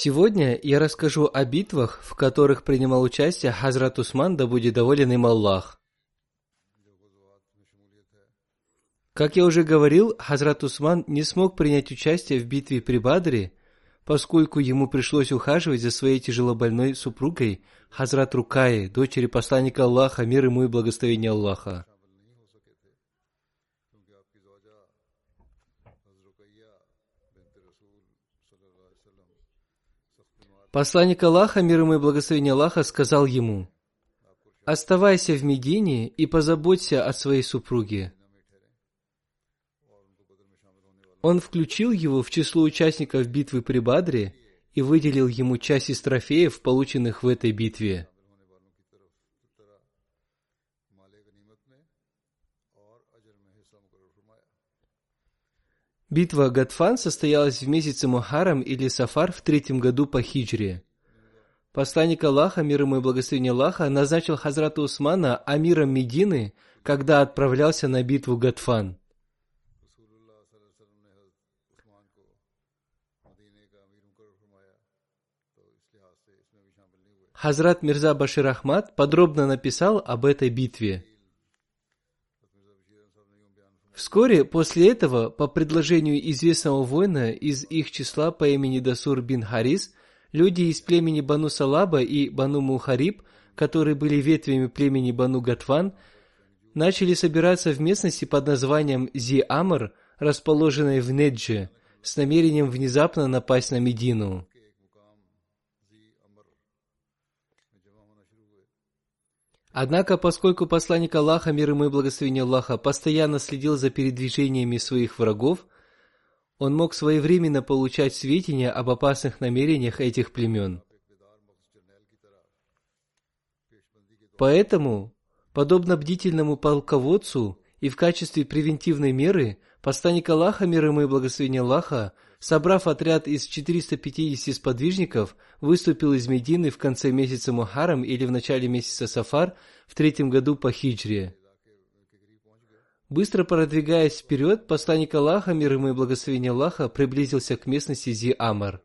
Сегодня я расскажу о битвах, в которых принимал участие Хазрат Усман, да будет доволен им Аллах. Как я уже говорил, Хазрат Усман не смог принять участие в битве при Бадре, поскольку ему пришлось ухаживать за своей тяжелобольной супругой Хазрат Рукаи, дочери посланника Аллаха, мир ему и благословение Аллаха. Посланник Аллаха, мир ему и благословение Аллаха, сказал ему, «Оставайся в Медине и позаботься о своей супруге». Он включил его в число участников битвы при Бадре и выделил ему часть из трофеев, полученных в этой битве. Битва Гатфан состоялась в месяце Мухарам или Сафар в третьем году по хиджре. Посланник Аллаха, мир ему и благословение Аллаха, назначил Хазрата Усмана амиром Медины, когда отправлялся на битву Гатфан. Хазрат Мирза Башир Ахмад подробно написал об этой битве. Вскоре после этого, по предложению известного воина из их числа по имени Дасур бин Харис, люди из племени Бану Салаба и Бану Мухариб, которые были ветвями племени Бану Гатван, начали собираться в местности под названием Зи-Амр, расположенной в Недже, с намерением внезапно напасть на Медину. Однако, поскольку посланник Аллаха, мир ему и благословение Аллаха, постоянно следил за передвижениями своих врагов, он мог своевременно получать сведения об опасных намерениях этих племен. Поэтому, подобно бдительному полководцу и в качестве превентивной меры, посланник Аллаха, мир ему и благословение Аллаха, собрав отряд из 450 сподвижников, выступил из Медины в конце месяца Мухарам или в начале месяца Сафар в третьем году по хиджре. Быстро продвигаясь вперед, посланник Аллаха, мир ему и благословение Аллаха, приблизился к местности Зи-Амар.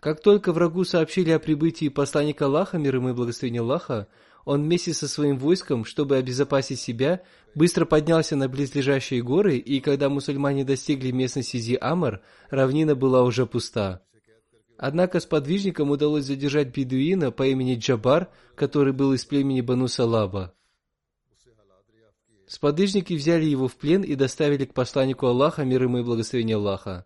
Как только врагу сообщили о прибытии посланника Аллаха, мир ему и благословение Аллаха, он вместе со своим войском, чтобы обезопасить себя, быстро поднялся на близлежащие горы, и когда мусульмане достигли местности Зи-Амар, равнина была уже пуста. Однако сподвижникам удалось задержать бедуина по имени Джабар, который был из племени Бану Салаба. Сподвижники взяли его в плен и доставили к посланнику Аллаха, мир ему и благословение Аллаха.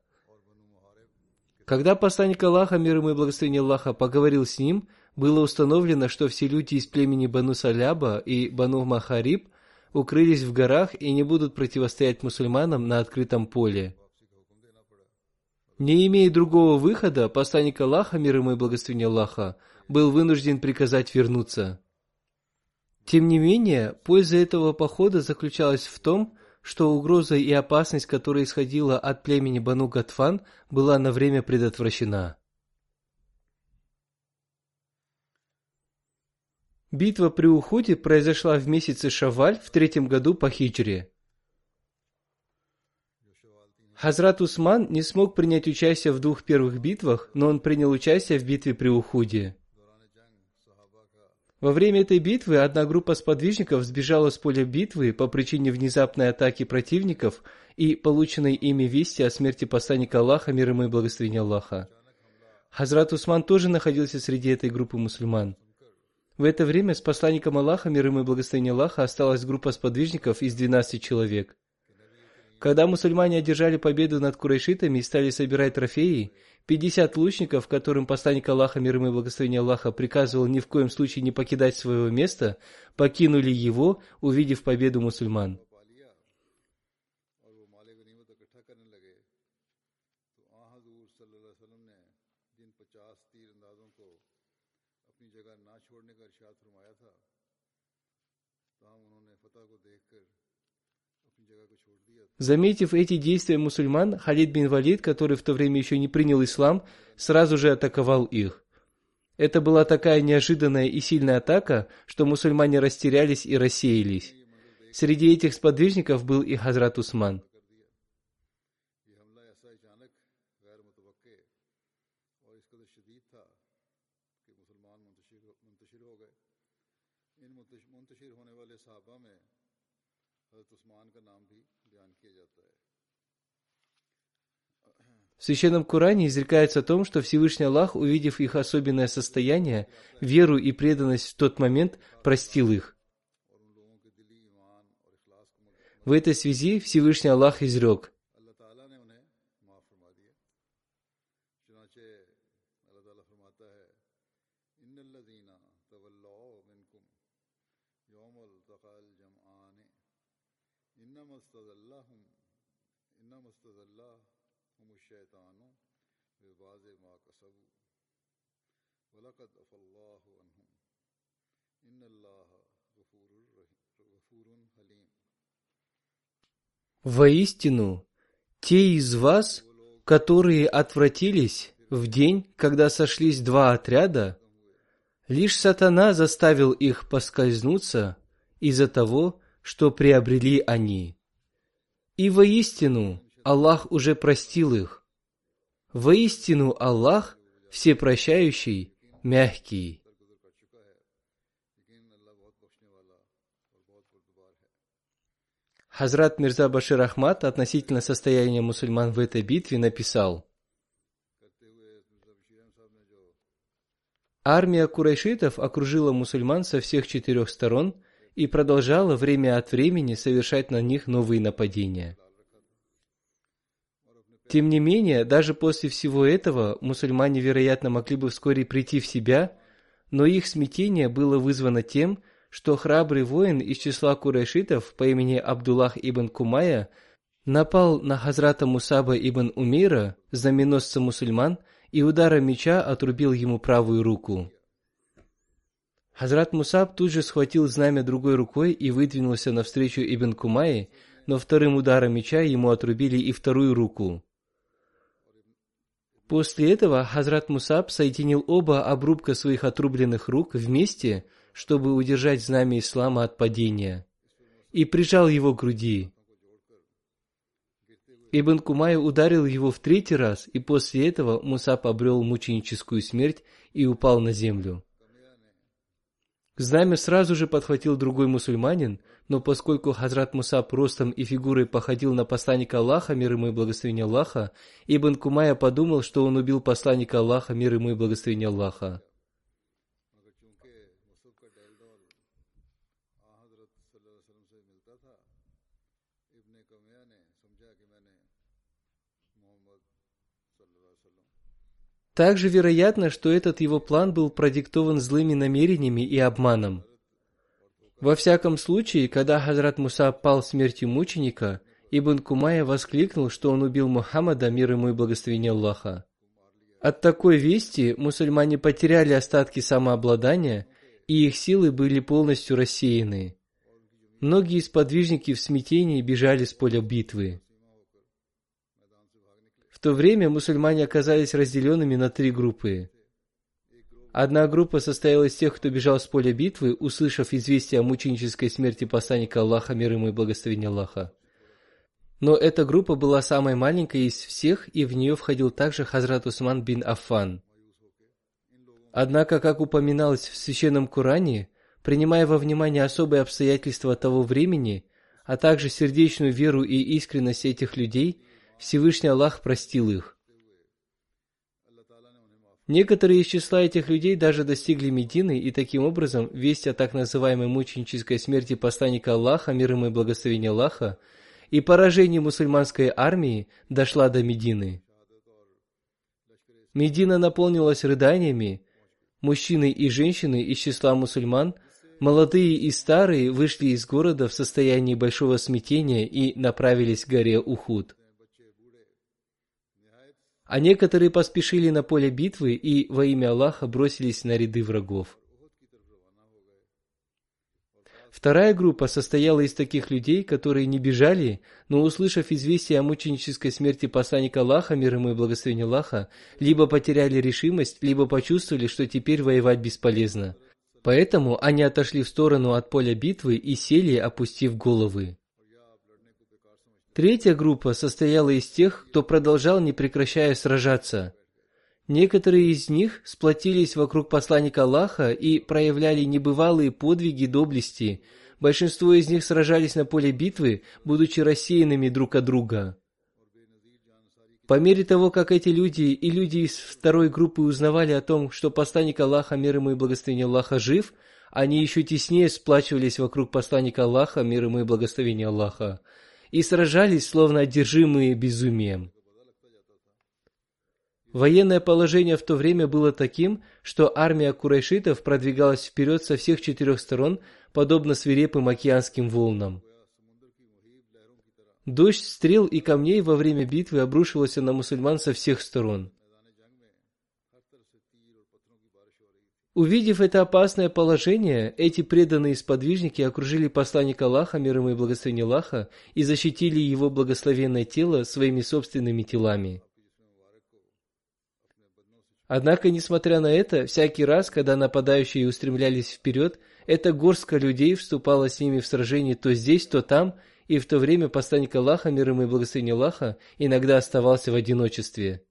Когда посланник Аллаха, мир ему и благословение Аллаха, поговорил с ним – было установлено, что все люди из племени Бану Саляба и Бану Махариб укрылись в горах и не будут противостоять мусульманам на открытом поле. Не имея другого выхода, посланник Аллаха, мир ему и благословение Аллаха, был вынужден приказать вернуться. Тем не менее, польза этого похода заключалась в том, что угроза и опасность, которая исходила от племени Бану Гатфан, была на время предотвращена. Битва при Ухуде произошла в месяце Шаваль в третьем году по хиджре. Хазрат Усман не смог принять участие в двух первых битвах, но он принял участие в битве при Ухуде. Во время этой битвы одна группа сподвижников сбежала с поля битвы по причине внезапной атаки противников и полученной ими вести о смерти посланника Аллаха, мир ему и благословения Аллаха. Хазрат Усман тоже находился среди этой группы мусульман. В это время с посланником Аллаха, мир ему и благословения Аллаха, осталась группа сподвижников из 12 человек. Когда мусульмане одержали победу над курайшитами и стали собирать трофеи, 50 лучников, которым посланник Аллаха, мир ему и благословение Аллаха, приказывал ни в коем случае не покидать своего места, покинули его, увидев победу мусульман. Заметив эти действия мусульман, Халид бин Валид, который в то время еще не принял ислам, сразу же атаковал их. Это была такая неожиданная и сильная атака, что мусульмане растерялись и рассеялись. Среди этих сподвижников был и Хазрат Усман. В Священном Коране изрекается о том, что Всевышний Аллах, увидев их особенное состояние, веру и преданность в тот момент, простил их. В этой связи Всевышний Аллах изрек. Воистину, те из вас, которые отвратились в день, когда сошлись два отряда, лишь сатана заставил их поскользнуться из-за того, что приобрели они. И воистину Аллах уже простил их. Воистину Аллах всепрощающий, мягкий. Хазрат Мирза Башир Ахмад относительно состояния мусульман в этой битве написал, Армия курайшитов окружила мусульман со всех четырех сторон и продолжала время от времени совершать на них новые нападения. Тем не менее, даже после всего этого мусульмане, вероятно, могли бы вскоре прийти в себя, но их смятение было вызвано тем, что храбрый воин из числа курайшитов по имени Абдуллах ибн Кумая напал на Хазрата Мусаба ибн Умира, знаменосца мусульман, и ударом меча отрубил ему правую руку. Хазрат Мусаб тут же схватил знамя другой рукой и выдвинулся навстречу Ибн Кумае, но вторым ударом меча ему отрубили и вторую руку. После этого Хазрат Мусаб соединил оба обрубка своих отрубленных рук вместе – чтобы удержать знамя ислама от падения, и прижал его к груди. Ибн Кумай ударил его в третий раз, и после этого Мусаб обрел мученическую смерть и упал на землю. Знамя сразу же подхватил другой мусульманин, но поскольку Хазрат Мусаб ростом и фигурой походил на посланника Аллаха, мир ему и благословение Аллаха, Ибн Кумая подумал, что он убил посланника Аллаха, мир ему и благословение Аллаха. Также вероятно, что этот его план был продиктован злыми намерениями и обманом. Во всяком случае, когда Хазрат Муса пал смертью мученика, Ибн Кумая воскликнул, что он убил Мухаммада, мир ему и благословение Аллаха. От такой вести мусульмане потеряли остатки самообладания, и их силы были полностью рассеяны. Многие сподвижники в смятении бежали с поля битвы. То время мусульмане оказались разделенными на три группы. Одна группа состояла из тех, кто бежал с поля битвы, услышав известие о мученической смерти посланника Аллаха, мир ему и благословение Аллаха. Но эта группа была самой маленькой из всех, и в нее входил также Хазрат Усман бин Аффан. Однако, как упоминалось в Священном Коране, принимая во внимание особые обстоятельства того времени, а также сердечную веру и искренность этих людей, Всевышний Аллах простил их. Некоторые из числа этих людей даже достигли Медины, и таким образом весть о так называемой мученической смерти посланника Аллаха, мир ему и благословения Аллаха, и поражении мусульманской армии дошла до Медины. Медина наполнилась рыданиями, мужчины и женщины из числа мусульман, молодые и старые вышли из города в состоянии большого смятения и направились к горе Ухуд. А некоторые поспешили на поле битвы и во имя Аллаха бросились на ряды врагов. Вторая группа состояла из таких людей, которые не бежали, но, услышав известие о мученической смерти посланника Аллаха, мир ему и благословение Аллаха, либо потеряли решимость, либо почувствовали, что теперь воевать бесполезно. Поэтому они отошли в сторону от поля битвы и сели, опустив головы. Третья группа состояла из тех, кто продолжал, не прекращая сражаться. Некоторые из них сплотились вокруг посланника Аллаха и проявляли небывалые подвиги доблести. Большинство из них сражались на поле битвы, будучи рассеянными друг от друга. По мере того, как эти люди и люди из второй группы узнавали о том, что посланник Аллаха, мир ему и благословение Аллаха, жив, они еще теснее сплачивались вокруг посланника Аллаха, мир ему и благословение Аллаха и сражались, словно одержимые безумием. Военное положение в то время было таким, что армия курайшитов продвигалась вперед со всех четырех сторон, подобно свирепым океанским волнам. Дождь стрел и камней во время битвы обрушивался на мусульман со всех сторон. Увидев это опасное положение, эти преданные сподвижники окружили посланника Аллаха, мир ему и благословение Аллаха, и защитили его благословенное тело своими собственными телами. Однако, несмотря на это, всякий раз, когда нападающие устремлялись вперед, эта горстка людей вступала с ними в сражение то здесь, то там, и в то время посланник Аллаха, мир ему и благословение Аллаха, иногда оставался в одиночестве.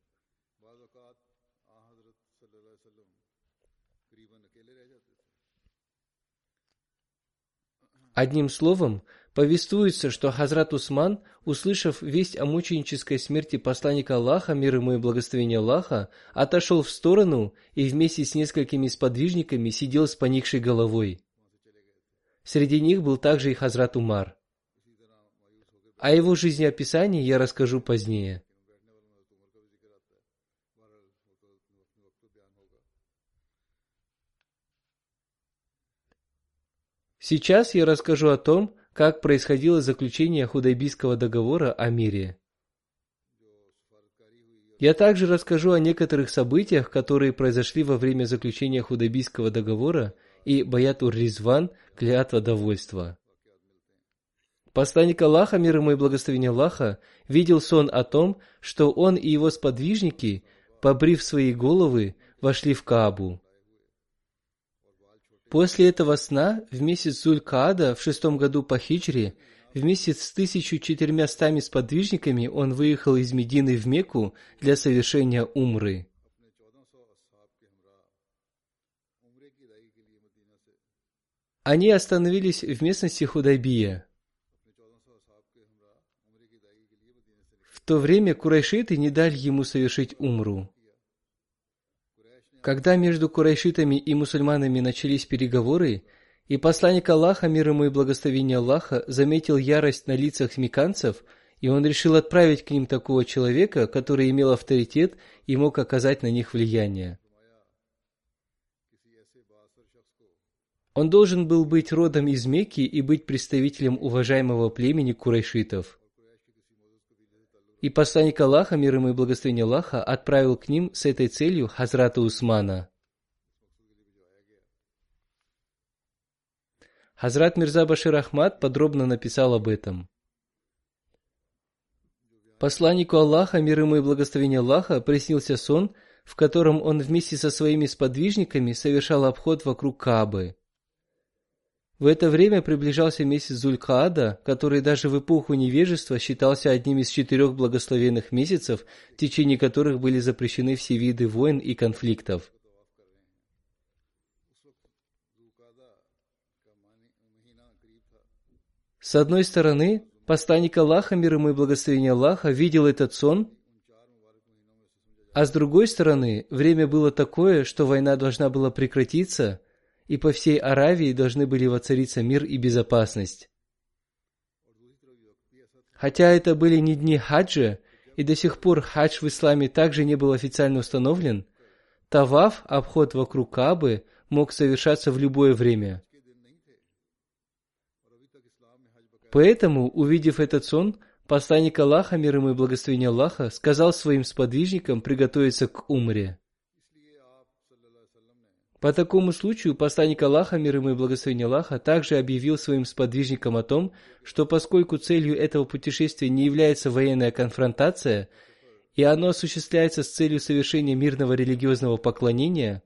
Одним словом, повествуется, что Хазрат Усман, услышав весть о мученической смерти посланника Аллаха, мир ему и благословение Аллаха, отошел в сторону и вместе с несколькими сподвижниками сидел с поникшей головой. Среди них был также и Хазрат Умар. О его жизнеописании я расскажу позднее. Сейчас я расскажу о том, как происходило заключение Худайбийского договора о мире. Я также расскажу о некоторых событиях, которые произошли во время заключения Худайбийского договора и Баятур Ризван – клятва довольства. Посланник Аллаха, мир ему и благословение Аллаха, видел сон о том, что он и его сподвижники, побрив свои головы, вошли в Каабу. После этого сна в месяц Зуль-Каада в шестом году по хиджре, в месяц с тысячу четырьмястами сподвижниками он выехал из Медины в Мекку для совершения умры. Они остановились в местности Худайбия. В то время курайшиты не дали ему совершить умру. Когда между курайшитами и мусульманами начались переговоры, и посланник Аллаха, мир ему и благословение Аллаха, заметил ярость на лицах меканцев, и он решил отправить к ним такого человека, который имел авторитет и мог оказать на них влияние. Он должен был быть родом из Мекки и быть представителем уважаемого племени курайшитов. И посланник Аллаха, мир ему и благословение Аллаха, отправил к ним с этой целью Хазрата Усмана. Хазрат Мирза Башир Ахмад подробно написал об этом. Посланнику Аллаха, мир ему и благословение Аллаха, приснился сон, в котором он вместе со своими сподвижниками совершал обход вокруг Каабы. В это время приближался месяц Зулькаада, который даже в эпоху невежества считался одним из четырех благословенных месяцев, в течение которых были запрещены все виды войн и конфликтов. С одной стороны, Посланник Аллаха, мир ему и благословение Аллаха, видел этот сон, а с другой стороны, время было такое, что война должна была прекратиться, и по всей Аравии должны были воцариться мир и безопасность. Хотя это были не дни хаджа, и до сих пор хадж в исламе также не был официально установлен, таваф, обход вокруг Кабы, мог совершаться в любое время. Поэтому, увидев этот сон, посланник Аллаха, мир ему и благословение Аллаха, сказал своим сподвижникам приготовиться к умре. По такому случаю посланник Аллаха, мир ему и благословение Аллаха, также объявил своим сподвижникам о том, что поскольку целью этого путешествия не является военная конфронтация, и оно осуществляется с целью совершения мирного религиозного поклонения,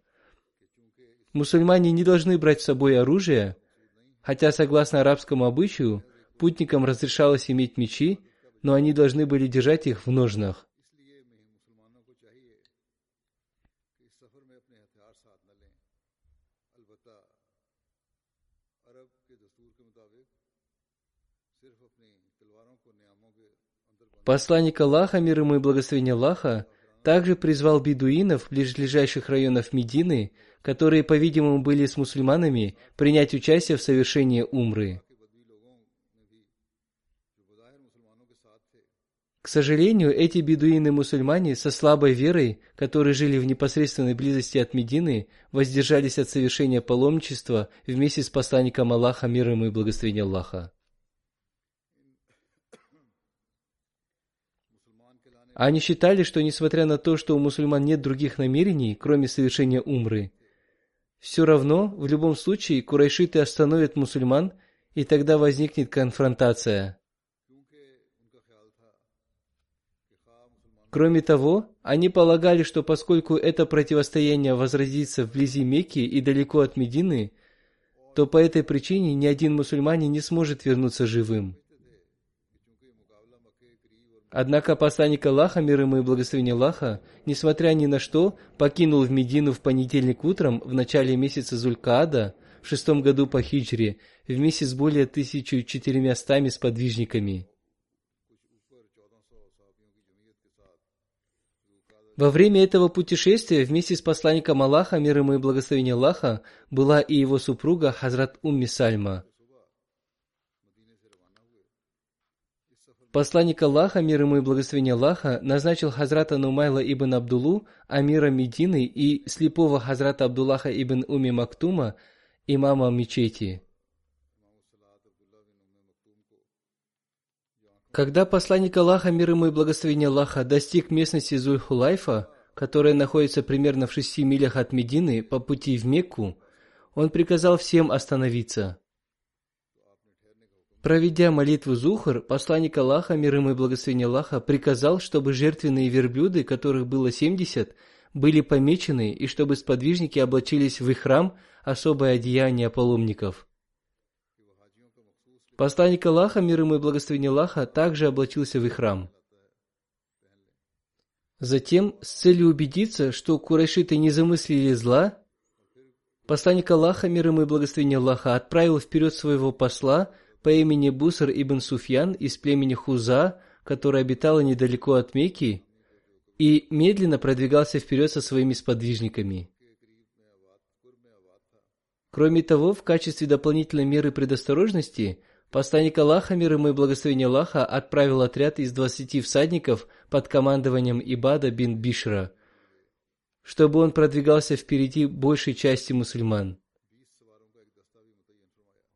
мусульмане не должны брать с собой оружие, хотя согласно арабскому обычаю – Путникам разрешалось иметь мечи, но они должны были держать их в ножнах. Посланник Аллаха, мир ему и благословение Аллаха, также призвал бедуинов ближайших районов Медины, которые, по-видимому, были с мусульманами, принять участие в совершении умры. К сожалению, эти бедуины-мусульмане со слабой верой, которые жили в непосредственной близости от Медины, воздержались от совершения паломничества вместе с посланником Аллаха, мир ему и благословение Аллаха. Они считали, что несмотря на то, что у мусульман нет других намерений, кроме совершения умры, все равно, в любом случае, курайшиты остановят мусульман, и тогда возникнет конфронтация. Кроме того, они полагали, что поскольку это противостояние возразится вблизи Мекки и далеко от Медины, то по этой причине ни один мусульманин не сможет вернуться живым. Однако посланник Аллаха, мир ему и благословение Аллаха, несмотря ни на что, покинул в Медину в понедельник утром в начале месяца Зулькаада в шестом году по хиджре вместе с более 1400 сподвижниками. Во время этого путешествия вместе с посланником Аллаха, мир ему и благословение Аллаха, была и его супруга Хазрат Умми Сальма. Посланник Аллаха, мир ему и благословение Аллаха, назначил Хазрата Нумайла ибн Абдулу, амира Медины и слепого Хазрата Абдуллаха ибн Уми Мактума, имама мечети. Когда посланник Аллаха, мир ему и благословение Аллаха, достиг местности Зульхулайфа, которая находится примерно в шести милях от Медины по пути в Мекку, он приказал всем остановиться. Проведя молитву Зухар, посланник Аллаха, мир ему и благословение Аллаха, приказал, чтобы жертвенные верблюды, которых было семьдесят, были помечены и чтобы сподвижники облачились в их храм особое одеяние паломников. Посланник Аллаха, мир ему и благословение Аллаха, также облачился в их храм. Затем, с целью убедиться, что курайшиты не замыслили зла, посланник Аллаха, мир ему и благословение Аллаха, отправил вперед своего посла по имени Бусар ибн Суфьян из племени Хуза, который обитал недалеко от Мекки, и медленно продвигался вперед со своими сподвижниками. Кроме того, в качестве дополнительной меры предосторожности – Посланник Аллаха, мир ему и благословение Аллаха, отправил отряд из двадцати всадников под командованием Ибада бин Бишра, чтобы он продвигался впереди большей части мусульман.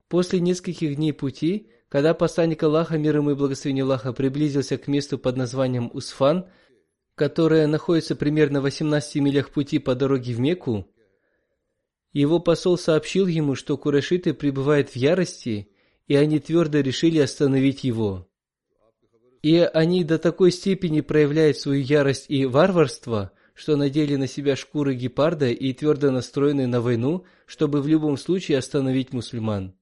После нескольких дней пути, когда посланник Аллаха, мир ему и благословение Аллаха, приблизился к месту под названием Усфан, которое находится примерно в 18 милях пути по дороге в Мекку, Его посол сообщил ему, что курайшиты пребывают в ярости, и они твердо решили остановить его. И они до такой степени проявляют свою ярость и варварство, что надели на себя шкуры гепарда и твердо настроены на войну, чтобы в любом случае остановить мусульман.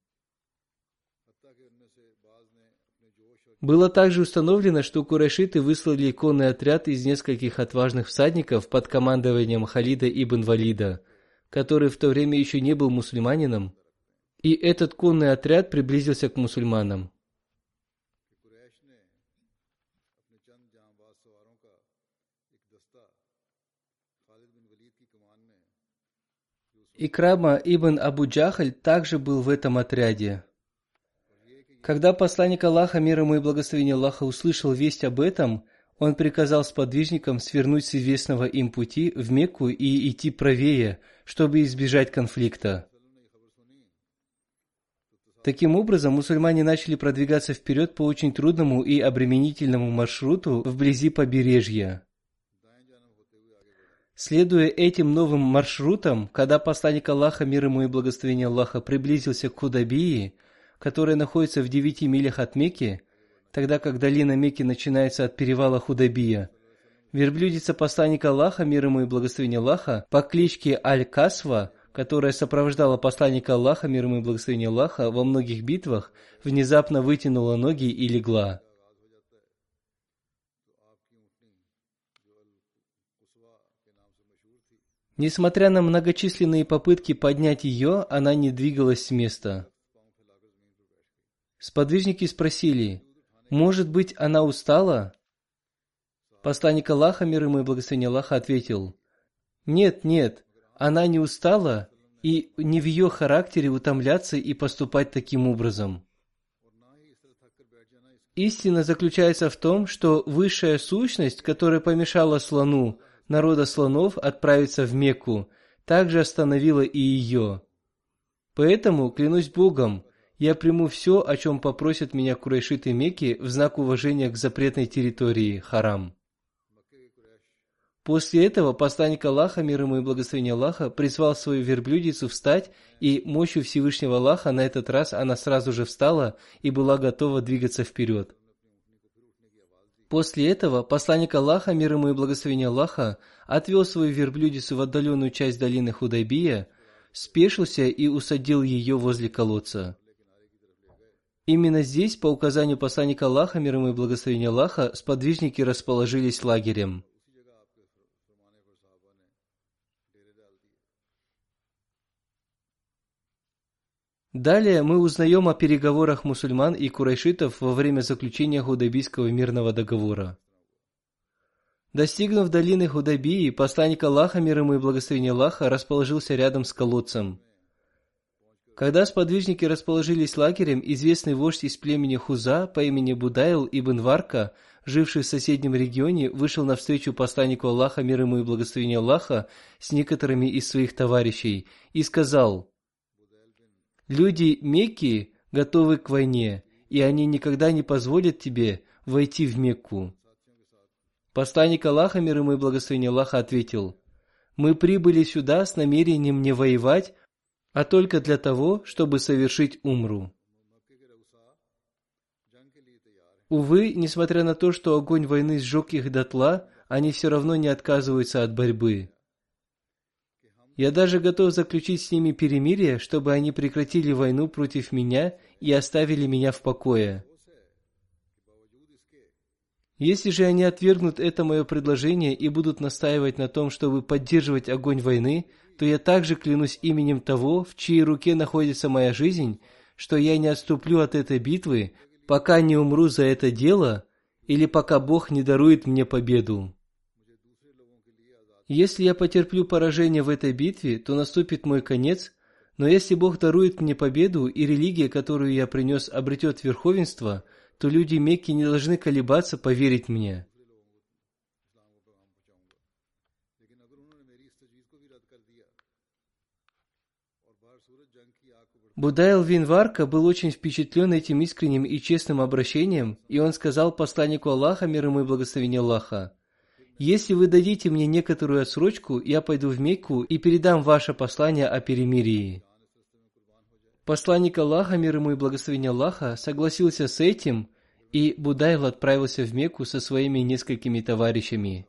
Было также установлено, что курайшиты выслали конный отряд из нескольких отважных всадников под командованием Халида ибн Валида, который в то время еще не был мусульманином, и этот конный отряд приблизился к мусульманам. Икрама ибн Абу Джахаль также был в этом отряде. Когда посланник Аллаха, мир ему и благословение Аллаха, услышал весть об этом, он приказал сподвижникам свернуть с известного им пути в Мекку и идти правее, чтобы избежать конфликта. Таким образом, мусульмане начали продвигаться вперед по очень трудному и обременительному маршруту вблизи побережья. Следуя этим новым маршрутам, когда посланник Аллаха, мир ему и благословение Аллаха, приблизился к Худабии, которая находится в девяти милях от Мекки, тогда как долина Мекки начинается от перевала Худабия, верблюдица посланника Аллаха, мир ему и благословение Аллаха, по кличке Аль-Касва, которая сопровождала посланника Аллаха, мир ему и благословение Аллаха, во многих битвах, внезапно вытянула ноги и легла. Несмотря на многочисленные попытки поднять ее, она не двигалась с места. Сподвижники спросили, может быть, она устала? Посланник Аллаха, мир ему и благословение Аллаха, ответил, нет, нет, она не устала, и не в ее характере утомляться и поступать таким образом. Истина заключается в том, что высшая сущность, которая помешала слону, народа слонов отправиться в Мекку, также остановила и ее. Поэтому, клянусь Богом, я приму все, о чем попросят меня курайшиты Мекки в знак уважения к запретной территории Харам. После этого посланник Аллаха, мир ему и благословение Аллаха, призвал свою верблюдицу встать, и мощью Всевышнего Аллаха на этот раз она сразу же встала и была готова двигаться вперед. После этого посланник Аллаха, мир ему и благословение Аллаха, отвел свою верблюдицу в отдаленную часть долины Худайбия, спешился и усадил ее возле колодца. Именно здесь, по указанию посланника Аллаха, мир ему и благословение Аллаха, сподвижники расположились лагерем. Далее мы узнаем о переговорах мусульман и курайшитов во время заключения Худайбийского мирного договора. Достигнув долины Худайбии, посланник Аллаха, мир ему и благословение Аллаха, расположился рядом с колодцем. Когда сподвижники расположились лагерем, известный вождь из племени Хуза по имени Будайл ибн Варка, живший в соседнем регионе, вышел навстречу посланнику Аллаха, мир ему и благословение Аллаха, с некоторыми из своих товарищей, и сказал – Люди Мекки готовы к войне, и они никогда не позволят тебе войти в Мекку. Посланник Аллаха, мир ему и благословение Аллаха, ответил, «Мы прибыли сюда с намерением не воевать, а только для того, чтобы совершить умру». Увы, несмотря на то, что огонь войны сжег их дотла, они все равно не отказываются от борьбы. Я даже готов заключить с ними перемирие, чтобы они прекратили войну против меня и оставили меня в покое. Если же они отвергнут это мое предложение и будут настаивать на том, чтобы поддерживать огонь войны, то я также клянусь именем того, в чьей руке находится моя жизнь, что я не отступлю от этой битвы, пока не умру за это дело, или пока Бог не дарует мне победу. Если я потерплю поражение в этой битве, то наступит мой конец, но если Бог дарует мне победу и религия, которую я принес, обретет верховенство, то люди Мекки не должны колебаться поверить мне. Будайл Винварка был очень впечатлен этим искренним и честным обращением, и он сказал посланнику Аллаха, мир ему и благословение Аллаха, Если вы дадите мне некоторую отсрочку, я пойду в Мекку и передам ваше послание о перемирии. Посланник Аллаха, мир ему и благословение Аллаха, согласился с этим, и Будайл отправился в Мекку со своими несколькими товарищами.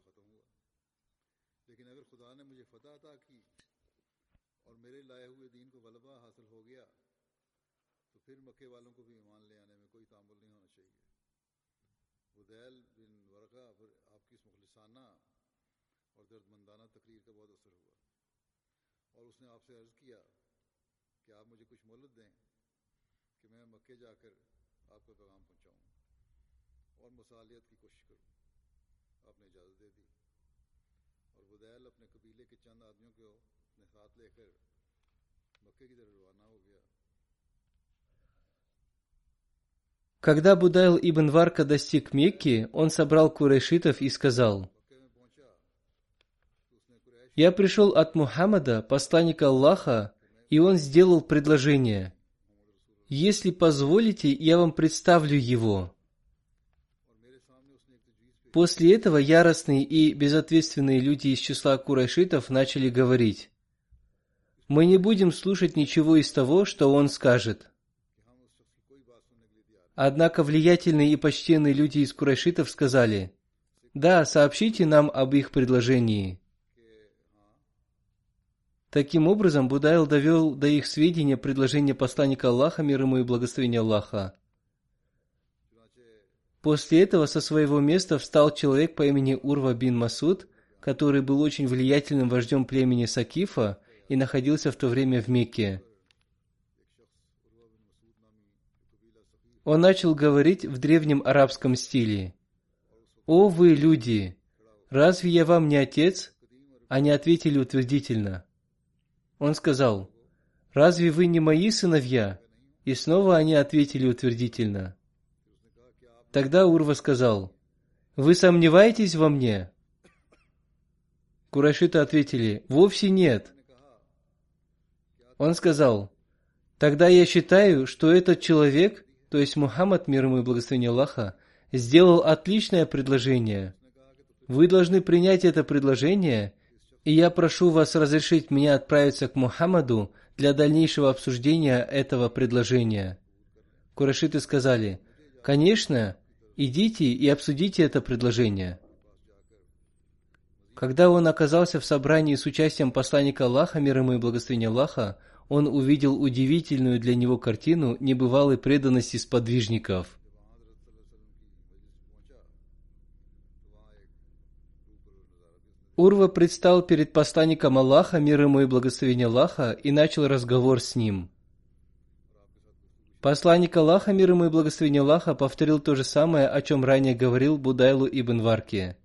Когда Будайл ибн Варка достиг Мекки, он собрал курайшитов и сказал, «Я пришел от Мухаммада, посланника Аллаха, и он сделал предложение. Если позволите, я вам представлю его». После этого яростные и безответственные люди из числа курайшитов начали говорить, «Мы не будем слушать ничего из того, что он скажет». Однако влиятельные и почтенные люди из курайшитов сказали, «Да, сообщите нам об их предложении». Таким образом, Будайл довел до их сведения предложение посланника Аллаха, мир ему и благословение Аллаха. После этого со своего места встал человек по имени Урва бин Масуд, который был очень влиятельным вождем племени Сакифа и находился в то время в Мекке. Он начал говорить в древнем арабском стиле. «О вы, люди! Разве я вам не отец?» Они ответили утвердительно. Он сказал, «Разве вы не мои сыновья?» И снова они ответили утвердительно. Тогда Урва сказал, «Вы сомневаетесь во мне?» Курайшиты ответили, «Вовсе нет». Он сказал, «Тогда я считаю, что этот человек, то есть Мухаммад, мир ему и благословение Аллаха, сделал отличное предложение. Вы должны принять это предложение, и я прошу вас разрешить мне отправиться к Мухаммаду для дальнейшего обсуждения этого предложения». Курашиты сказали, «Конечно, идите и обсудите это предложение». Когда он оказался в собрании с участием посланника Аллаха, мир ему и благословения Аллаха, он увидел удивительную для него картину небывалой преданности сподвижников. Урва предстал перед посланником Аллаха, мир ему и благословение Аллаха, и начал разговор с ним. Посланник Аллаха, мир ему и благословение Аллаха, повторил то же самое, о чем ранее говорил Будайлу ибн Варке.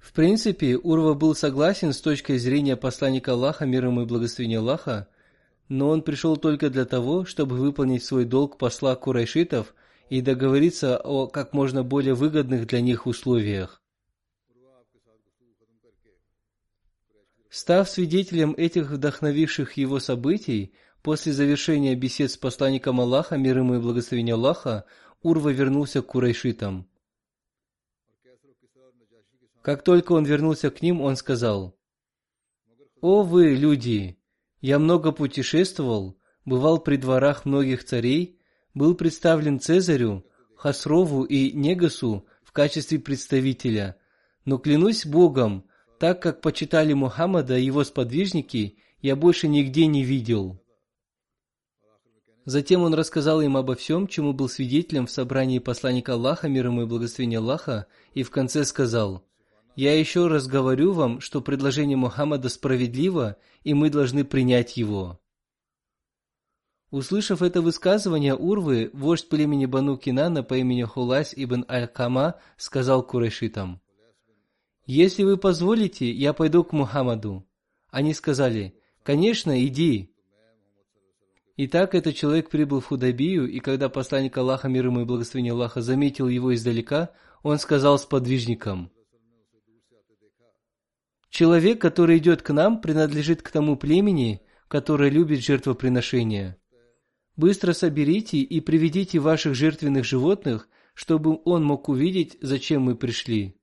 В принципе, Урва был согласен с точкой зрения посланника Аллаха, мир ему и благословение Аллаха, но он пришел только для того, чтобы выполнить свой долг посла Курайшитов и договориться о как можно более выгодных для них условиях. Став свидетелем этих вдохновивших его событий, после завершения бесед с посланником Аллаха, мир ему и благословение Аллаха, Урва вернулся к Курайшитам. Как только он вернулся к ним, он сказал, «О вы, люди! Я много путешествовал, бывал при дворах многих царей, был представлен Цезарю, Хасрову и Негасу в качестве представителя, но клянусь Богом, так как почитали Мухаммада и его сподвижники, я больше нигде не видел». Затем он рассказал им обо всем, чему был свидетелем в собрании посланника Аллаха, мир ему и благословения Аллаха, и в конце сказал, «Я еще раз говорю вам, что предложение Мухаммада справедливо, и мы должны принять его». Услышав это высказывание Урвы, вождь племени Бану Кинана по имени Хулайс ибн Аль-Кама сказал Курайшитам, «Если вы позволите, я пойду к Мухаммаду». Они сказали, «Конечно, иди». Итак, этот человек прибыл в Худайбию, и когда посланник Аллаха, мир ему и благословение Аллаха, заметил его издалека, он сказал сподвижникам, «Человек, который идет к нам, принадлежит к тому племени, которое любит жертвоприношения. Быстро соберите и приведите ваших жертвенных животных, чтобы он мог увидеть, зачем мы пришли».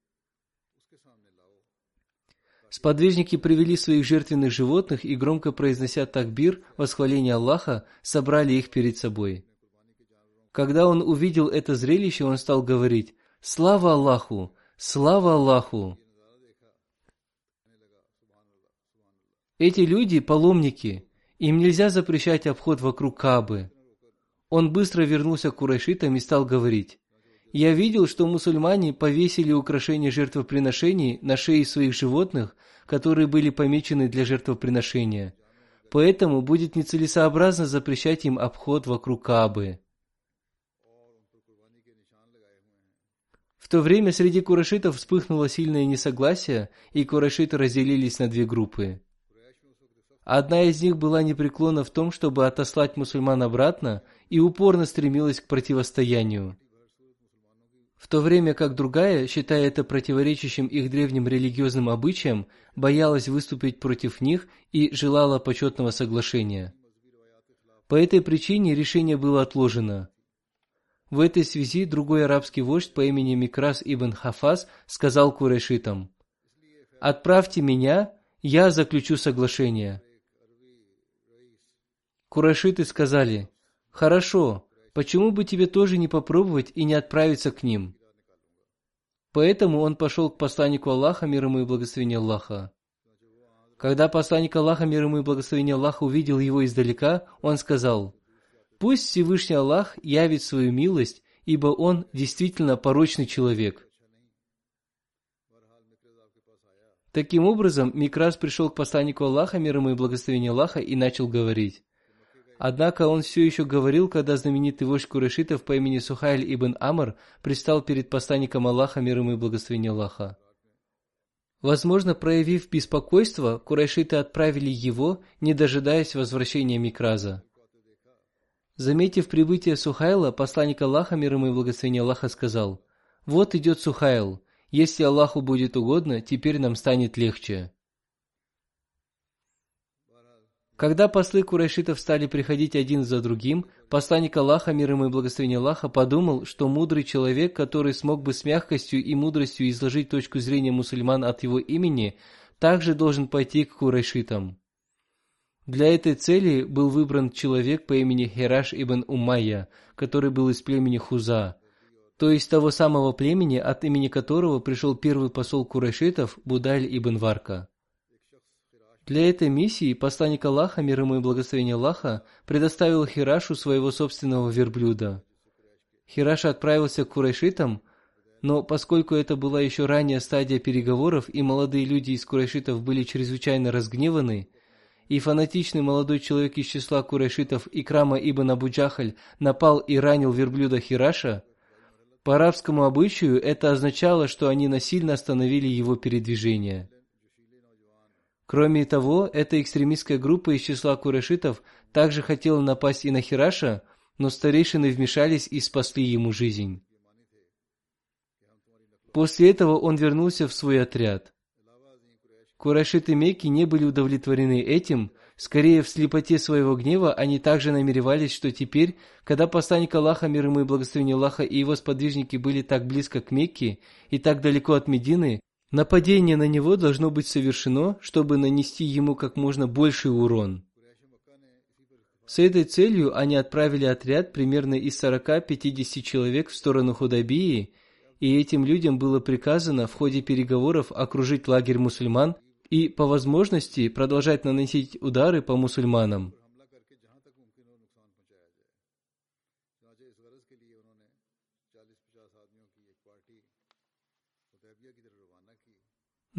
Сподвижники привели своих жертвенных животных и, громко произнося такбир, восхваление Аллаха, собрали их перед собой. Когда он увидел это зрелище, он стал говорить «Слава Аллаху! Слава Аллаху!» Эти люди – паломники, им нельзя запрещать обход вокруг Кабы. Он быстро вернулся к курайшитам и стал говорить я видел, что мусульмане повесили украшения жертвоприношений на шеи своих животных, которые были помечены для жертвоприношения. Поэтому будет нецелесообразно запрещать им обход вокруг Каабы. В то время среди курашитов вспыхнуло сильное несогласие, и курашиты разделились на две группы. Одна из них была непреклонна в том, чтобы отослать мусульман обратно, и упорно стремилась к противостоянию в то время как другая, считая это противоречащим их древним религиозным обычаям, боялась выступить против них и желала почетного соглашения. По этой причине решение было отложено. В этой связи другой арабский вождь по имени Микрас ибн Хафаз сказал курайшитам, «Отправьте меня, я заключу соглашение». Курайшиты сказали, «Хорошо, Почему бы тебе тоже не попробовать и не отправиться к ним? Поэтому он пошел к посланнику Аллаха, мир ему и благословение Аллаха. Когда посланник Аллаха, мир ему и благословение Аллаха, увидел его издалека, он сказал, «Пусть Всевышний Аллах явит свою милость, ибо он действительно порочный человек». Таким образом, Микрас пришел к посланнику Аллаха, мир ему и благословение Аллаха, и начал говорить. Однако он все еще говорил, когда знаменитый вождь Курашитов по имени Сухайль ибн Амр пристал перед посланником Аллаха, мир ему и благословение Аллаха. Возможно, проявив беспокойство, курайшиты отправили его, не дожидаясь возвращения Микраза. Заметив прибытие Сухайла, посланник Аллаха, мир ему и благословение Аллаха, сказал, «Вот идет Сухайл. Если Аллаху будет угодно, теперь нам станет легче». Когда послы курайшитов стали приходить один за другим, посланник Аллаха, мир ему и благословение Аллаха, подумал, что мудрый человек, который смог бы с мягкостью и мудростью изложить точку зрения мусульман от его имени, также должен пойти к курайшитам. Для этой цели был выбран человек по имени Хераш ибн Умайя, который был из племени Хуза, то есть того самого племени, от имени которого пришел первый посол курайшитов Будаль ибн Варка. Для этой миссии посланник Аллаха, мир ему и благословение Аллаха, предоставил Хирашу своего собственного верблюда. Хираш отправился к Курайшитам, но поскольку это была еще ранняя стадия переговоров, и молодые люди из Курайшитов были чрезвычайно разгневаны, и фанатичный молодой человек из числа Курайшитов Икрама ибн Абуджахаль напал и ранил верблюда Хираша, по арабскому обычаю это означало, что они насильно остановили его передвижение. Кроме того, эта экстремистская группа из числа курешитов также хотела напасть и на Хираша, но старейшины вмешались и спасли ему жизнь. После этого он вернулся в свой отряд. Курашиты Мекки не были удовлетворены этим, скорее в слепоте своего гнева они также намеревались, что теперь, когда посланник Аллаха, мир ему и благословение Аллаха и его сподвижники были так близко к Мекке и так далеко от Медины, Нападение на него должно быть совершено, чтобы нанести ему как можно больший урон. С этой целью они отправили отряд примерно из 40-50 человек в сторону Худабии, и этим людям было приказано в ходе переговоров окружить лагерь мусульман и, по возможности, продолжать наносить удары по мусульманам.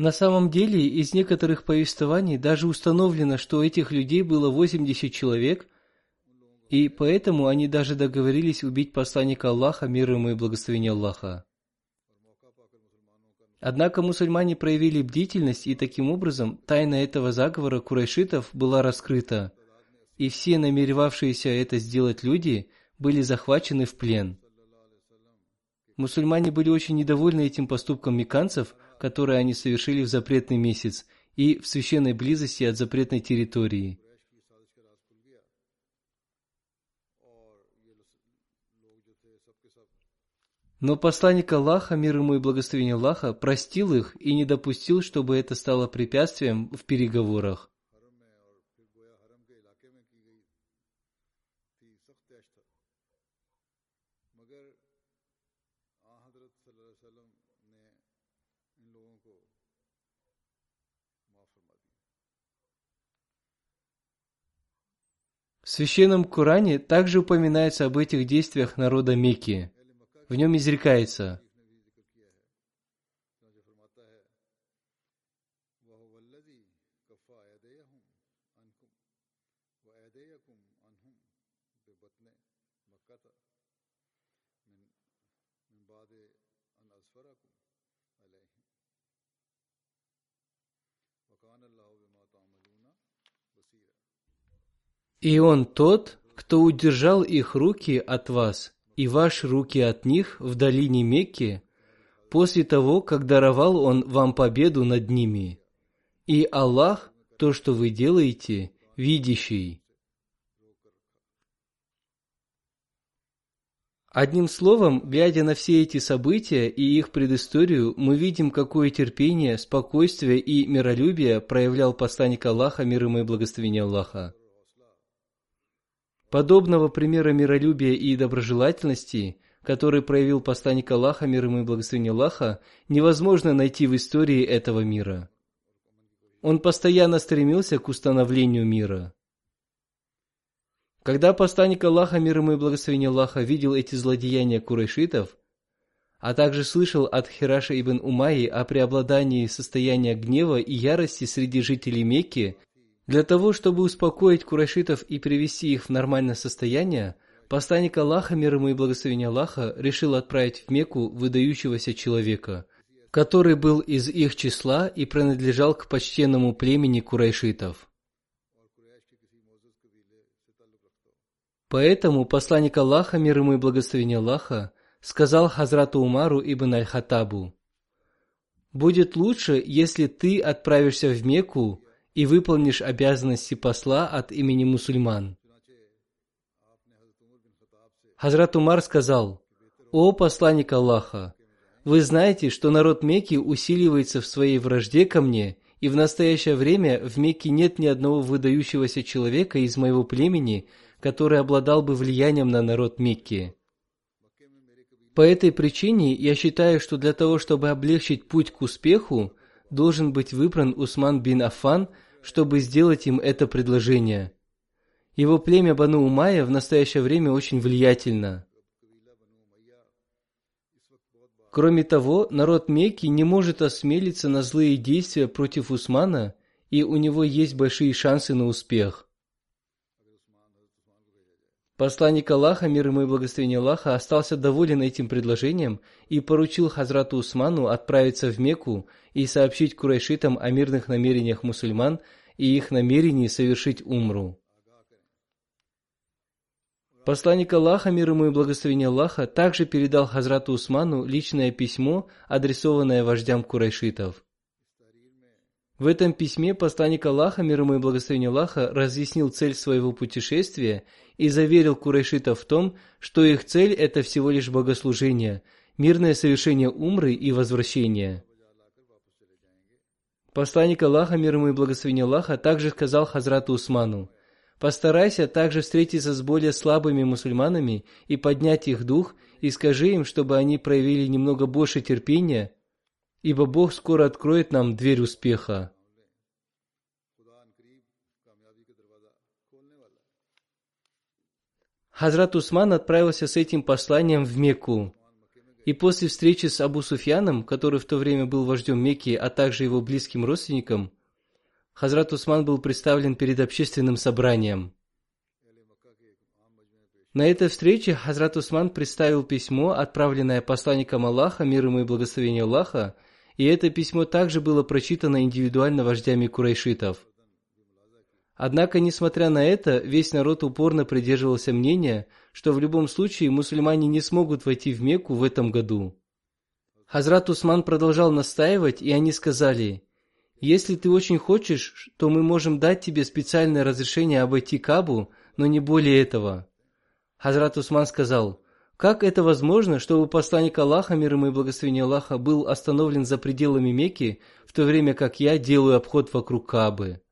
На самом деле, из некоторых повествований даже установлено, что этих людей было 80 человек, и поэтому они даже договорились убить посланника Аллаха, мир ему и благословение Аллаха. Однако мусульмане проявили бдительность, и таким образом тайна этого заговора курайшитов была раскрыта, и все намеревавшиеся это сделать люди были захвачены в плен. Мусульмане были очень недовольны этим поступком меканцев – которые они совершили в запретный месяц и в священной близости от запретной территории. Но посланник Аллаха, мир ему и благословение Аллаха, простил их и не допустил, чтобы это стало препятствием в переговорах. В священном Коране также упоминается об этих действиях народа Мекки. В нем изрекается И он тот, кто удержал их руки от вас и ваши руки от них в долине Мекки, после того, как даровал он вам победу над ними. И Аллах, то, что вы делаете, видящий. Одним словом, глядя на все эти события и их предысторию, мы видим, какое терпение, спокойствие и миролюбие проявлял посланник Аллаха, мир ему и благословение Аллаха. Подобного примера миролюбия и доброжелательности, который проявил посланник Аллаха, мир ему и благословение Аллаха, невозможно найти в истории этого мира. Он постоянно стремился к установлению мира. Когда посланник Аллаха, мир ему и благословение Аллаха, видел эти злодеяния курайшитов, а также слышал от Хираша ибн Умайи о преобладании состояния гнева и ярости среди жителей Мекки, для того, чтобы успокоить курайшитов и привести их в нормальное состояние, посланник Аллаха, мир ему и благословение Аллаха, решил отправить в Мекку выдающегося человека, который был из их числа и принадлежал к почтенному племени курайшитов. Поэтому посланник Аллаха, мир ему и благословение Аллаха, сказал Хазрату Умару ибн Аль-Хатабу, «Будет лучше, если ты отправишься в Мекку и выполнишь обязанности посла от имени мусульман». Хазрат Умар сказал, «О посланник Аллаха, вы знаете, что народ Мекки усиливается в своей вражде ко мне, и в настоящее время в Мекке нет ни одного выдающегося человека из моего племени, который обладал бы влиянием на народ Мекки. По этой причине я считаю, что для того, чтобы облегчить путь к успеху, должен быть выбран Усман бин Афан, чтобы сделать им это предложение. Его племя Бану Умая в настоящее время очень влиятельно. Кроме того, народ Мекки не может осмелиться на злые действия против Усмана, и у него есть большие шансы на успех. Посланник Аллаха, мир ему и благословение Аллаха, остался доволен этим предложением и поручил Хазрату Усману отправиться в Мекку и сообщить курайшитам о мирных намерениях мусульман и их намерении совершить умру. Посланник Аллаха, мир ему и благословение Аллаха, также передал Хазрату Усману личное письмо, адресованное вождям курайшитов. В этом письме посланник Аллаха, мир ему и благословение Аллаха, разъяснил цель своего путешествия и заверил курайшитов в том, что их цель – это всего лишь богослужение, мирное совершение умры и возвращение. Посланник Аллаха, мир ему и благословение Аллаха, также сказал Хазрату Усману, «Постарайся также встретиться с более слабыми мусульманами и поднять их дух, и скажи им, чтобы они проявили немного больше терпения, ибо Бог скоро откроет нам дверь успеха». Хазрат Усман отправился с этим посланием в Мекку. И после встречи с Абу Суфьяном, который в то время был вождем Мекки, а также его близким родственником, Хазрат Усман был представлен перед общественным собранием. На этой встрече Хазрат Усман представил письмо, отправленное посланником Аллаха, мир ему и благословение Аллаха, и это письмо также было прочитано индивидуально вождями курайшитов. Однако, несмотря на это, весь народ упорно придерживался мнения, что в любом случае мусульмане не смогут войти в Мекку в этом году. Хазрат Усман продолжал настаивать, и они сказали, «Если ты очень хочешь, то мы можем дать тебе специальное разрешение обойти Кабу, но не более этого». Хазрат Усман сказал, Как это возможно, чтобы посланник Аллаха, мир ему и благословение Аллаха, был остановлен за пределами Мекки, в то время как я делаю обход вокруг Кабы?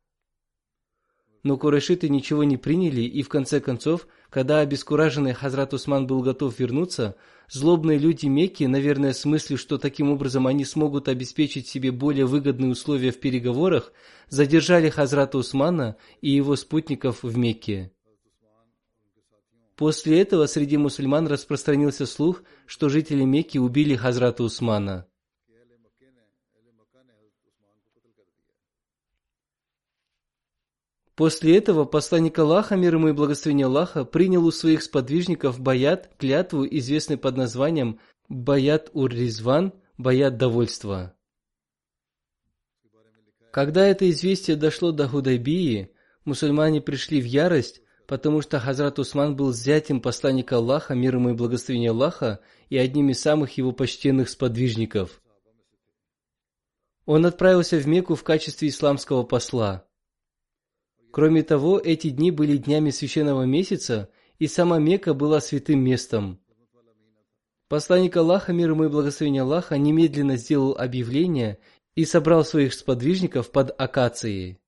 Но курайшиты ничего не приняли, и в конце концов, когда обескураженный Хазрат Усман был готов вернуться, злобные люди Мекки, наверное, с мыслью, что таким образом они смогут обеспечить себе более выгодные условия в переговорах, задержали Хазрата Усмана и его спутников в Мекке. После этого среди мусульман распространился слух, что жители Мекки убили Хазрата Усмана. После этого посланник Аллаха, мир ему и благословение Аллаха, принял у своих сподвижников баят, клятву, известный под названием Баят Ур-Ризван, Баят Довольства. Когда это известие дошло до Худайбии, мусульмане пришли в ярость, потому что Хазрат Усман был зятем посланника Аллаха, мир ему и благословение Аллаха, и одним из самых его почтенных сподвижников. Он отправился в Мекку в качестве исламского посла. Кроме того, эти дни были днями священного месяца, и сама Мекка была святым местом. Посланник Аллаха, мир ему и благословение Аллаха, немедленно сделал объявление и собрал своих сподвижников под акацией.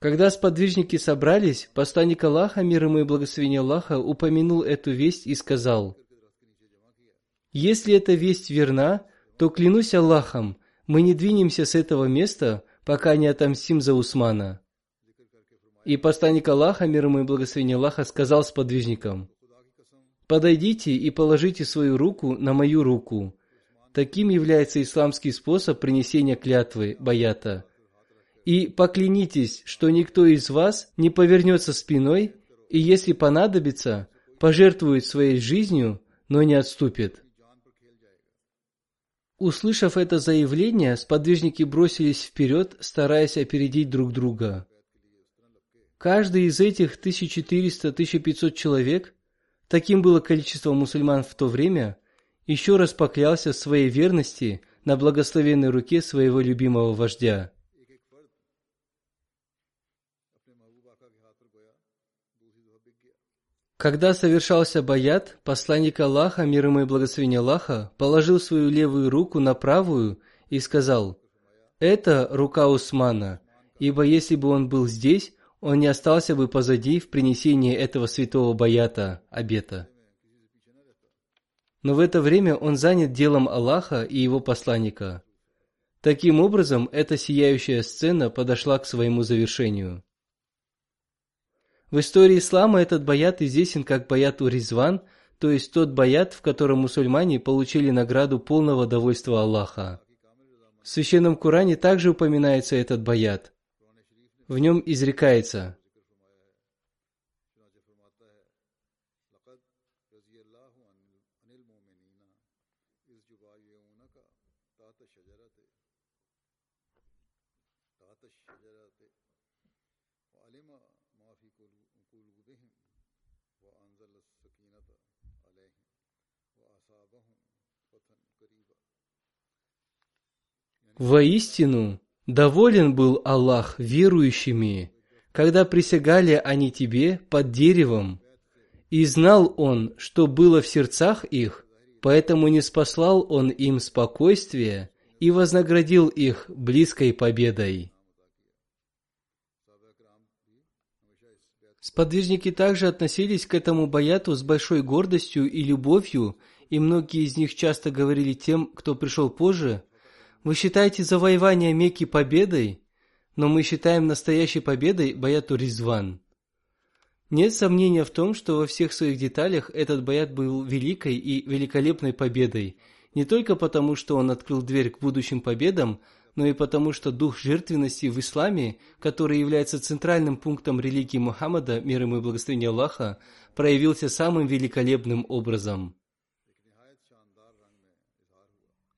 Когда сподвижники собрались, посланник Аллаха, мир ему и благословение Аллаха, упомянул эту весть и сказал, «Если эта весть верна, то клянусь Аллахом, мы не двинемся с этого места, пока не отомстим за Усмана». И посланник Аллаха, мир ему и благословение Аллаха, сказал сподвижникам, «Подойдите и положите свою руку на мою руку». Таким является исламский способ принесения клятвы, баята – и поклянитесь, что никто из вас не повернется спиной, и если понадобится, пожертвует своей жизнью, но не отступит. Услышав это заявление, сподвижники бросились вперед, стараясь опередить друг друга. Каждый из этих 1400-1500 человек, таким было количество мусульман в то время, еще раз поклялся своей верности на благословенной руке своего любимого вождя. Когда совершался баят, посланник Аллаха, мир ему и благословение Аллаха, положил свою левую руку на правую и сказал, «Это рука Усмана, ибо если бы он был здесь, он не остался бы позади в принесении этого святого баята, обета». Но в это время он занят делом Аллаха и его посланника. Таким образом, эта сияющая сцена подошла к своему завершению. В истории ислама этот баят известен как баят Уризван, то есть тот баят, в котором мусульмане получили награду полного довольства Аллаха. В Священном Коране также упоминается этот баят. В нем изрекается Воистину, доволен был Аллах верующими, когда присягали они тебе под деревом, и знал Он, что было в сердцах их, поэтому не спаслал Он им спокойствие и вознаградил их близкой победой. Сподвижники также относились к этому баяту с большой гордостью и любовью, и многие из них часто говорили тем, кто пришел позже, вы считаете завоевание Мекки победой, но мы считаем настоящей победой Баяту Ризван. Нет сомнения в том, что во всех своих деталях этот Баят был великой и великолепной победой, не только потому, что он открыл дверь к будущим победам, но и потому, что дух жертвенности в исламе, который является центральным пунктом религии Мухаммада, мир ему и благословение Аллаха, проявился самым великолепным образом.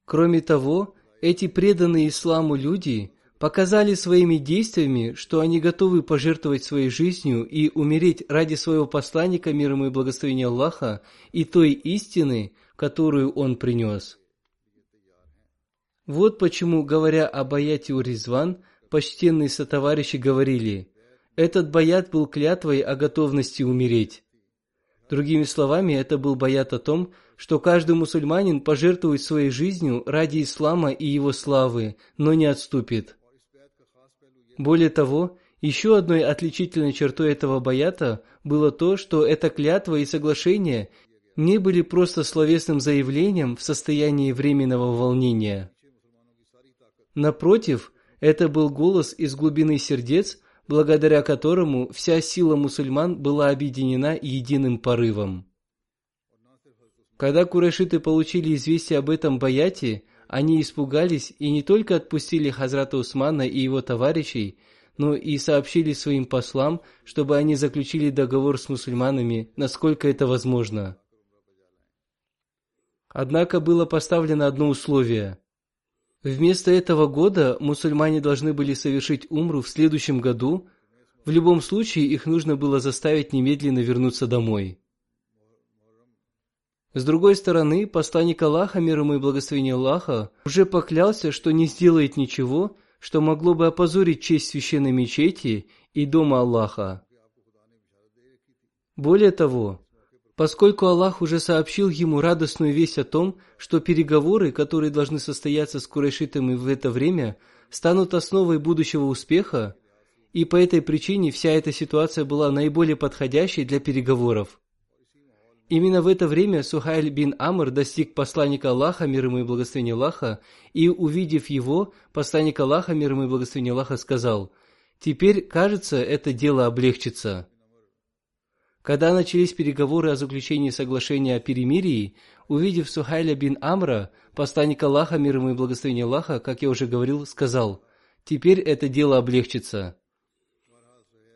Кроме того, эти преданные исламу люди показали своими действиями, что они готовы пожертвовать своей жизнью и умереть ради своего посланника, мир ему и благословения Аллаха, и той истины, которую он принес. Вот почему, говоря об аяте Уризван, почтенные сотоварищи говорили, Этот баят был клятвой о готовности умереть. Другими словами, это был баят о том, что каждый мусульманин пожертвует своей жизнью ради ислама и его славы, но не отступит. Более того, еще одной отличительной чертой этого баята было то, что эта клятва и соглашение не были просто словесным заявлением в состоянии временного волнения. Напротив, это был голос из глубины сердец, благодаря которому вся сила мусульман была объединена единым порывом. Когда курайшиты получили известие об этом баяте, они испугались и не только отпустили Хазрата Усмана и его товарищей, но и сообщили своим послам, чтобы они заключили договор с мусульманами, насколько это возможно. Однако было поставлено одно условие. Вместо этого года мусульмане должны были совершить умру в следующем году, в любом случае их нужно было заставить немедленно вернуться домой. С другой стороны, посланник Аллаха, мир ему и благословение Аллаха, уже поклялся, что не сделает ничего, что могло бы опозорить честь священной мечети и дома Аллаха. Более того, поскольку Аллах уже сообщил ему радостную весть о том, что переговоры, которые должны состояться с Курайшитами в это время, станут основой будущего успеха, и по этой причине вся эта ситуация была наиболее подходящей для переговоров. Именно в это время Сухайль бин Амр достиг посланника Аллаха, мир ему и благословение Аллаха, и, увидев его, посланник Аллаха, мир ему и благословение Аллаха, сказал, «Теперь, кажется, это дело облегчится». Когда начались переговоры о заключении соглашения о перемирии, увидев Сухайля бин Амра, посланник Аллаха, мир ему и благословение Аллаха, как я уже говорил, сказал, «Теперь это дело облегчится».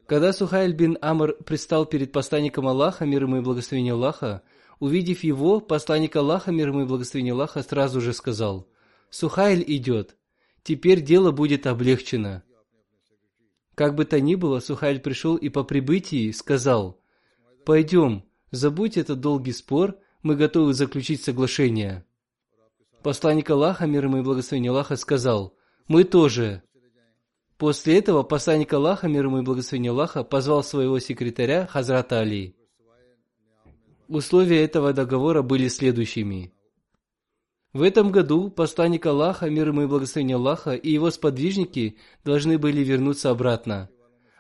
Когда Сухайль бин Амр предстал перед посланником Аллаха, мир ему и благословение Аллаха, увидев его, посланник Аллаха, мир ему и благословение Аллаха, сразу же сказал, «Сухайль идет, теперь дело будет облегчено». Как бы то ни было, Сухайль пришел и по прибытии сказал, «Пойдем, забудь этот долгий спор, мы готовы заключить соглашение». Посланник Аллаха, мир ему и благословение Аллаха, сказал, «Мы тоже». После этого посланник Аллаха, мир ему и благословение Аллаха, позвал своего секретаря Хазрата Али. Условия этого договора были следующими. В этом году посланник Аллаха, мир ему и благословение Аллаха, и его сподвижники должны были вернуться обратно.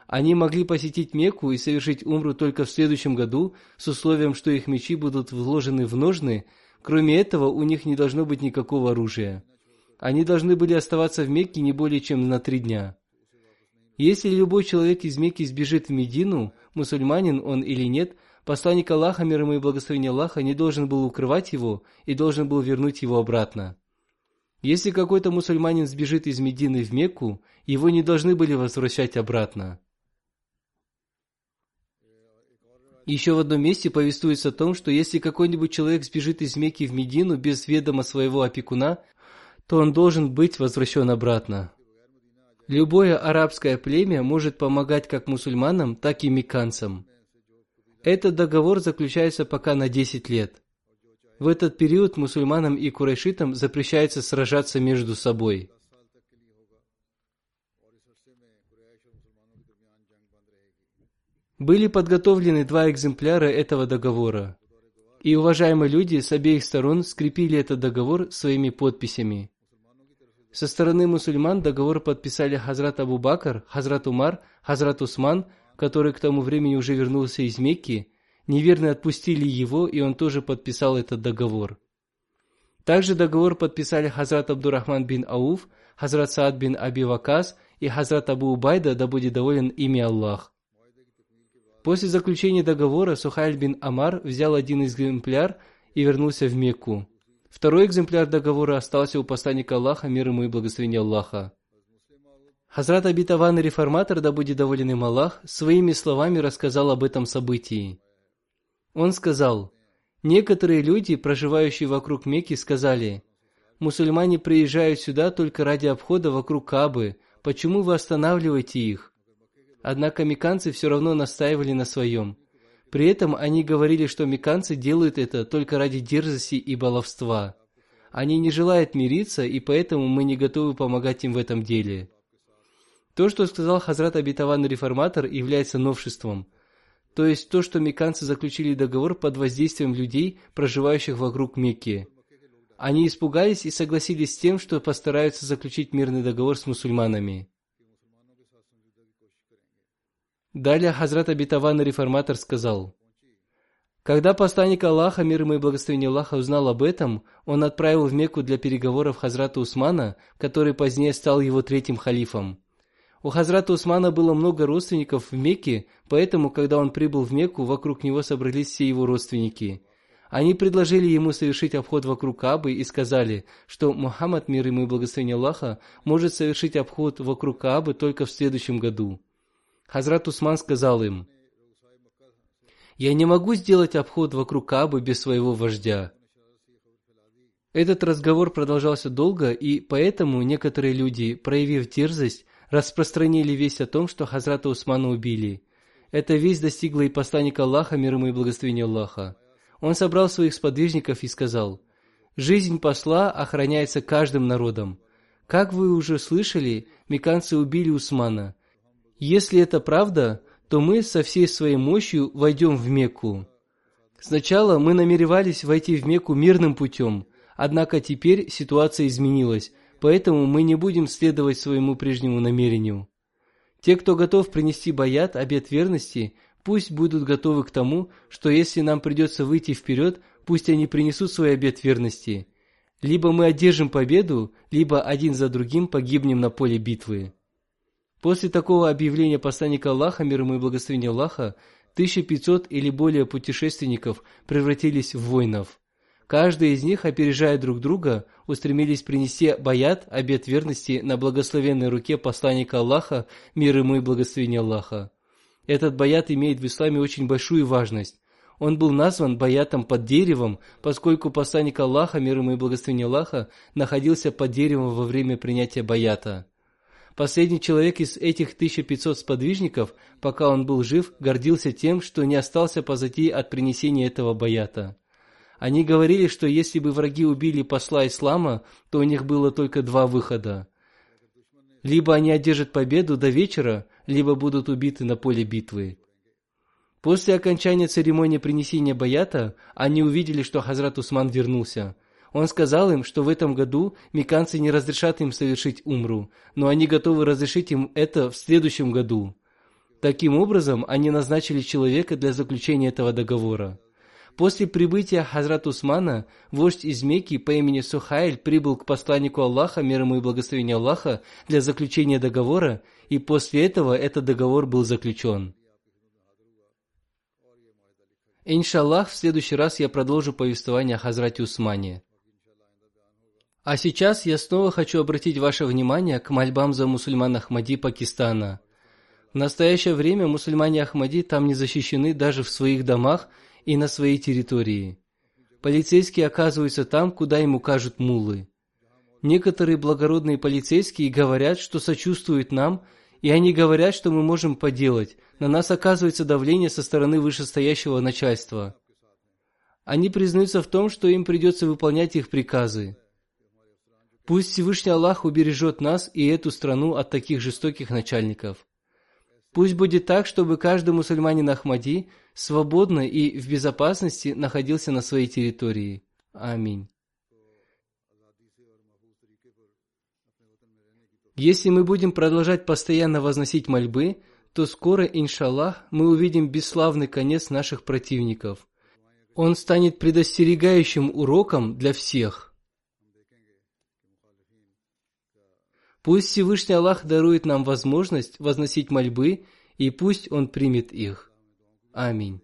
Они могли посетить Мекку и совершить умру только в следующем году, с условием, что их мечи будут вложены в ножны, кроме этого у них не должно быть никакого оружия. Они должны были оставаться в Мекке не более чем на три дня. Если любой человек из Мекки сбежит в Медину, мусульманин он или нет, посланник Аллаха, мир ему и благословение Аллаха, не должен был укрывать его и должен был вернуть его обратно. Если какой-то мусульманин сбежит из Медины в Мекку, его не должны были возвращать обратно. Еще в одном месте повествуется о том, что если какой-нибудь человек сбежит из Мекки в Медину без ведома своего опекуна, то он должен быть возвращен обратно. Любое арабское племя может помогать как мусульманам, так и мекканцам. Этот договор заключается пока на 10 лет. В этот период мусульманам и курайшитам запрещается сражаться между собой. Были подготовлены два экземпляра этого договора. И уважаемые люди с обеих сторон скрепили этот договор своими подписями. Со стороны мусульман договор подписали Хазрат Абу Бакр, Хазрат Умар, Хазрат Усман, который к тому времени уже вернулся из Мекки. Неверно отпустили его, и он тоже подписал этот договор. Также договор подписали Хазрат Абдурахман бин Ауф, Хазрат Саад бин Аби Вакас и Хазрат Абу Убайда, да будет доволен ими Аллах. После заключения договора Сухайль бин Амар взял один экземпляр и вернулся в Мекку. Второй экземпляр договора остался у посланника Аллаха, мир ему и благословение Аллаха. Хазрат Абитаван реформатор, да будет доволен им Аллах, своими словами рассказал об этом событии. Он сказал, некоторые люди, проживающие вокруг Мекки, сказали, мусульмане приезжают сюда только ради обхода вокруг Кабы, почему вы останавливаете их? Однако мекканцы все равно настаивали на своем. При этом они говорили, что меканцы делают это только ради дерзости и баловства. Они не желают мириться, и поэтому мы не готовы помогать им в этом деле. То, что сказал Хазрат Абитаван Реформатор, является новшеством. То есть то, что мекканцы заключили договор под воздействием людей, проживающих вокруг Мекки. Они испугались и согласились с тем, что постараются заключить мирный договор с мусульманами. Далее Хазрат Абитаван Реформатор сказал, когда посланник Аллаха, мир ему и благословение Аллаха, узнал об этом, он отправил в Мекку для переговоров Хазрата Усмана, который позднее стал его третьим халифом. У Хазрата Усмана было много родственников в Мекке, поэтому, когда он прибыл в Мекку, вокруг него собрались все его родственники. Они предложили ему совершить обход вокруг Каабы и сказали, что Мухаммад, мир ему и благословение Аллаха, может совершить обход вокруг Каабы только в следующем году. Хазрат Усман сказал им, «Я не могу сделать обход вокруг Каабы без своего вождя». Этот разговор продолжался долго, и поэтому некоторые люди, проявив дерзость, распространили весть о том, что Хазрата Усмана убили. Эта весть достигла и посланника Аллаха, мир ему и благословения Аллаха. Он собрал своих сподвижников и сказал, «Жизнь посла охраняется каждым народом. Как вы уже слышали, меканцы убили Усмана. Если это правда, то мы со всей своей мощью войдем в Мекку. Сначала мы намеревались войти в Мекку мирным путем, однако теперь ситуация изменилась, поэтому мы не будем следовать своему прежнему намерению. Те, кто готов принести баят, обет верности, пусть будут готовы к тому, что если нам придется выйти вперед, пусть они принесут свой обет верности. Либо мы одержим победу, либо один за другим погибнем на поле битвы. После такого объявления посланника Аллаха, мир ему и благословения Аллаха, 1500 или более путешественников превратились в воинов. Каждый из них, опережая друг друга, устремились принести баят, обет верности на благословенной руке посланника Аллаха, мир ему и благословения Аллаха. Этот баят имеет в исламе очень большую важность. Он был назван баятом под деревом, поскольку посланник Аллаха, мир ему и благословение Аллаха, находился под деревом во время принятия баята. Последний человек из этих 1500 сподвижников, пока он был жив, гордился тем, что не остался позади от принесения этого баята. Они говорили, что если бы враги убили посла ислама, то у них было только два выхода. Либо они одержат победу до вечера, либо будут убиты на поле битвы. После окончания церемонии принесения баята, они увидели, что Хазрат Усман вернулся. Он сказал им, что в этом году меканцы не разрешат им совершить умру, но они готовы разрешить им это в следующем году. Таким образом, они назначили человека для заключения этого договора. После прибытия Хазрат Усмана, вождь из Мекки по имени Сухайль прибыл к посланнику Аллаха, мир ему и благословение Аллаха, для заключения договора, и после этого этот договор был заключен. Иншаллах, в следующий раз я продолжу повествование о Хазрате Усмане. А сейчас я снова хочу обратить ваше внимание к мольбам за мусульман Ахмади Пакистана. В настоящее время мусульмане Ахмади там не защищены даже в своих домах и на своей территории. Полицейские оказываются там, куда им укажут муллы. Некоторые благородные полицейские говорят, что сочувствуют нам, и они говорят, что мы можем поделать. На нас оказывается давление со стороны вышестоящего начальства. Они признаются в том, что им придется выполнять их приказы. Пусть Всевышний Аллах убережет нас и эту страну от таких жестоких начальников. Пусть будет так, чтобы каждый мусульманин Ахмади свободно и в безопасности находился на своей территории. Аминь. Если мы будем продолжать постоянно возносить мольбы, то скоро, иншаллах, мы увидим бесславный конец наших противников. Он станет предостерегающим уроком для всех – Пусть Всевышний Аллах дарует нам возможность возносить мольбы, и пусть Он примет их. Аминь.